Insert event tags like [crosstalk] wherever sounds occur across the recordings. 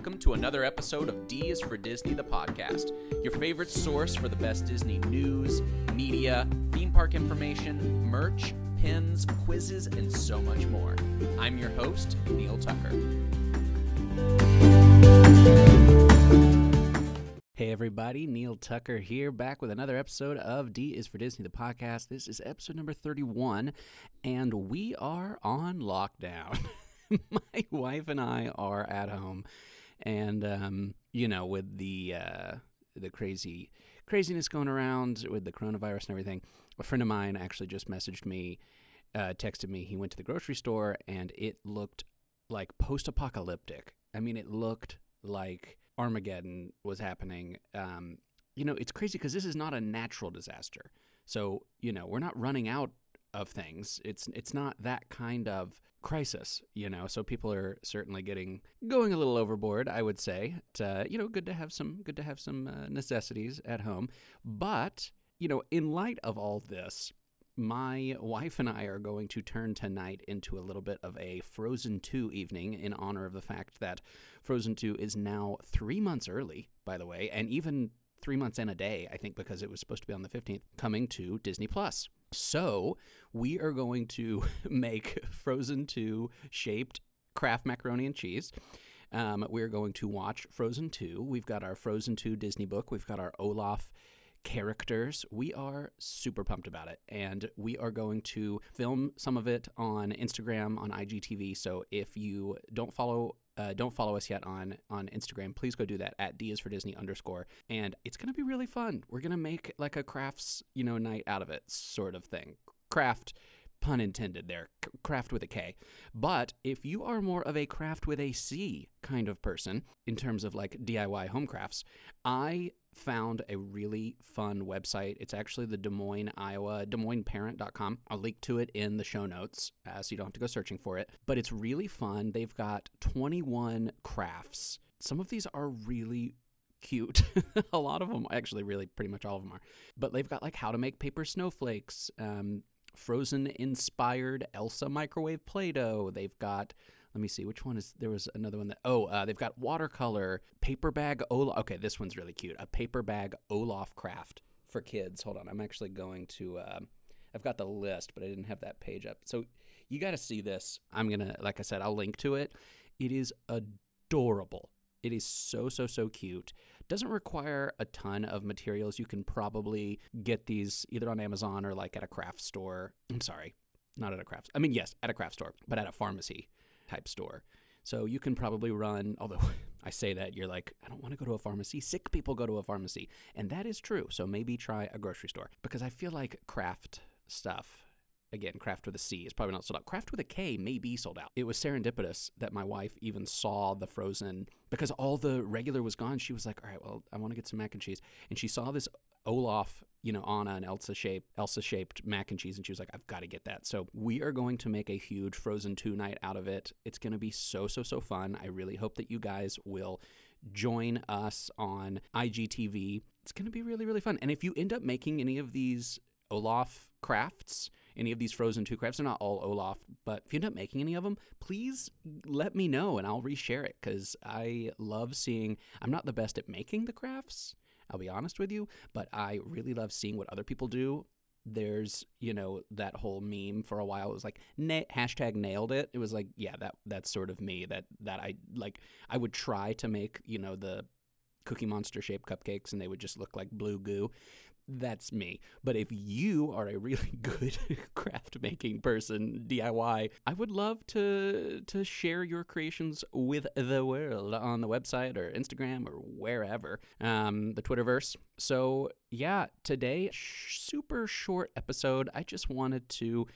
welcome to another episode of D is for Disney, the podcast, your favorite source for the best Disney news, media, theme park information, merch, pins, quizzes, and so much more. I'm your host, Neil Tucker. Hey everybody, Neil Tucker here, back with another episode of D is for Disney, the podcast. This is episode number 31, and we are on lockdown. [laughs] My wife and I are at home, and um, you know, with the uh, the crazy craziness going around with the coronavirus and everything, a friend of mine actually just messaged me, uh, texted me. He went to the grocery store, and it looked like post-apocalyptic. I mean, it looked like Armageddon was happening. Um, you know, it's crazy because this is not a natural disaster. So, you know, we're not running out of things. It's it's not that kind of crisis, you know. So people are certainly getting going a little overboard, I would say. It's, uh, you know, good to have some good to have some uh, necessities at home. But, you know, in light of all this, my wife and I are going to turn tonight into a little bit of a Frozen 2 evening in honor of the fact that Frozen 2 is now three months early, by the way, and even three months and a day, I think, because it was supposed to be on the 15th, coming to Disney Plus. So we are going to [laughs] make Frozen 2 shaped Kraft macaroni and cheese. Um, we're going to watch Frozen 2. We've got our Frozen 2 Disney book. We've got our Olaf characters. We are super pumped about it. And we are going to film some of it on Instagram, on IGTV. So if you don't follow uh, don't follow us yet on on Instagram, please go do that at D is for Disney underscore. And it's gonna be really fun. We're gonna make like a crafts, you know, night out of it, sort of thing. Craft pun intended there, craft with a K. But if you are more of a craft with a C kind of person in terms of like DIY home crafts, I found a really fun website. It's actually the Des Moines, Iowa, Des Moines Parent.com. I'll link to it in the show notes uh, so you don't have to go searching for it. But it's really fun. They've got 21 crafts. Some of these are really cute. [laughs] a lot of them, actually, really, pretty much all of them are. But they've got like how to make paper snowflakes, um, Frozen inspired Elsa microwave Play Doh. They've got let me see which one is there was another one that oh uh, they've got watercolor paper bag olaf okay this one's really cute a paper bag olaf craft for kids. Hold on i'm actually going to uh, i've got the list but i didn't have that page up. So you got to see this. I'm gonna like i said i'll link to it. It is adorable. It is so so so cute doesn't require a ton of materials you can probably get these either on amazon or like at a craft store i'm sorry not at a craft i mean yes at a craft store but at a pharmacy type store. So you can probably run, although [laughs] I say that, you're like, I don't want to go to a pharmacy. Sick people go to a pharmacy. And that is true. So maybe try a grocery store because I feel like craft stuff, again, craft with a C is probably not sold out. Craft with a K may be sold out. It was serendipitous that my wife even saw the frozen because all the regular was gone. She was like, all right, well, I want to get some mac and cheese. And she saw this Olaf, you know, Anna and Elsa shape, Elsa shaped mac and cheese, and she was like, I've got to get that. So we are going to make a huge Frozen 2 night out of it. It's going to be so, so, so fun. I really hope that you guys will join us on IGTV. It's going to be really, really fun. And if you end up making any of these Olaf crafts, any of these Frozen 2 crafts, they're not all Olaf, but if you end up making any of them, please let me know and I'll reshare it because I love seeing. I'm not the best at making the crafts. I'll be honest with you, but I really love seeing what other people do. There's, you know, that whole meme for a while. It was like na- hashtag nailed it. It was like, yeah, that that's sort of me. That that I like. I would try to make, you know, the Cookie Monster shaped cupcakes, and they would just look like blue goo that's me. But if you are a really [laughs] good [laughs] craft making person, DIY, I would love to to share your creations with the world on the website or Instagram or wherever, um, the Twitterverse. So yeah, today super short episode. I just wanted to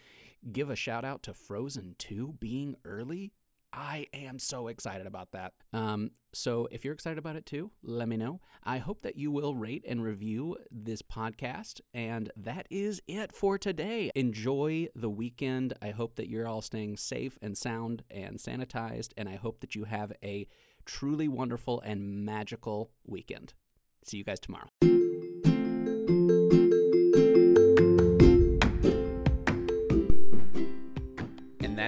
give a shout out to Frozen 2 being early I am so excited about that. Um, so if you're excited about it too, let me know. I hope that you will rate and review this podcast. And that is it for today. Enjoy the weekend. I hope that you're all staying safe and sound and sanitized. And I hope that you have a truly wonderful and magical weekend. See you guys tomorrow.